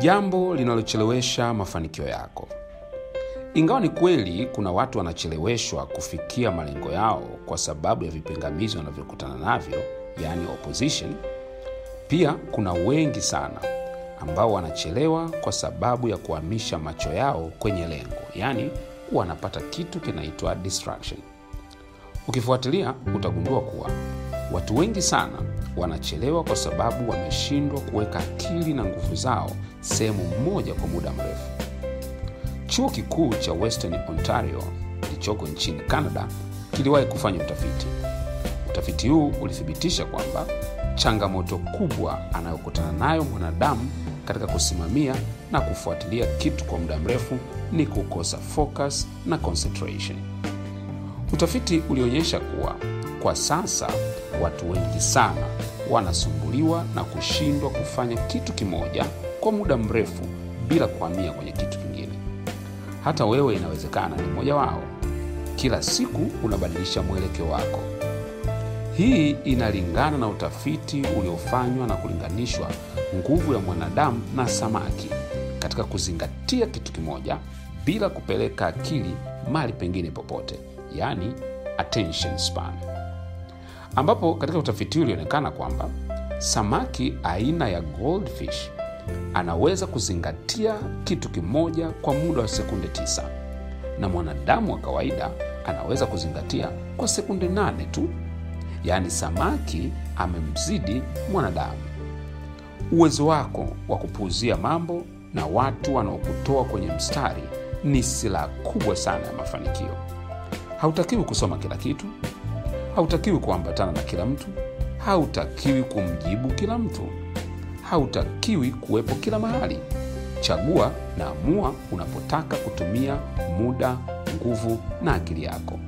jambo linalochelewesha mafanikio yako. Ingawa ni kweli kuna watu wanacheleweshwa kufikia malengo yao kwa sababu ya vipingamizi wanavyokutana navyo yaani opposition pia kuna wengi sana ambao wanachelewa kwa sababu ya kuhamisha macho yao kwenye lengo yaani wanapata kitu kinaitwa distraction. Ukifuatilia utagundua kuwa watu wengi sana wanachelewa kwa sababu wameshindwa kuweka akili na nguvu zao sehemu moja kwa muda mrefu. Chuo kikuu cha western ontario kilichoko nchini canada kiliwahi kufanya utafiti. Utafiti huu ulithibitisha kwamba changamoto kubwa anayokutana nayo mwanadamu katika kusimamia na kufuatilia kitu kwa muda mrefu ni kukosa focus na concentration utafiti ulionyesha kuwa kwa sasa watu wengi sana wanasumbuliwa na kushindwa kufanya kitu kimoja kwa muda mrefu bila kuhamia kwenye kitu kingine. Hata wewe inawezekana ni mmoja wao. Kila siku unabadilisha mwelekeo wako. Hii inalingana na utafiti uliofanywa na kulinganishwa nguvu ya mwanadamu na samaki katika kuzingatia kitu kimoja bila kupeleka akili mali pengine popote yaani attention span ambapo katika utafiti huu ulionekana kwamba samaki aina ya goldfish anaweza kuzingatia kitu kimoja kwa muda wa sekunde tisa na mwanadamu wa kawaida anaweza kuzingatia kwa sekunde nane tu yaani samaki amemzidi mwanadamu. Uwezo wako wa kupuuzia mambo na watu wanaokutoa kwenye mstari ni silaha kubwa sana ya mafanikio hautakiwi kusoma kila kitu. Hautakiwi kuambatana na kila mtu. Hautakiwi kumjibu kila mtu. Hautakiwi kuwepo kila mahali. Chagua na amua unapotaka kutumia muda nguvu na akili yako.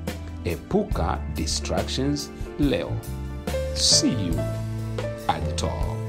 Epuka distractions leo. See you. At the top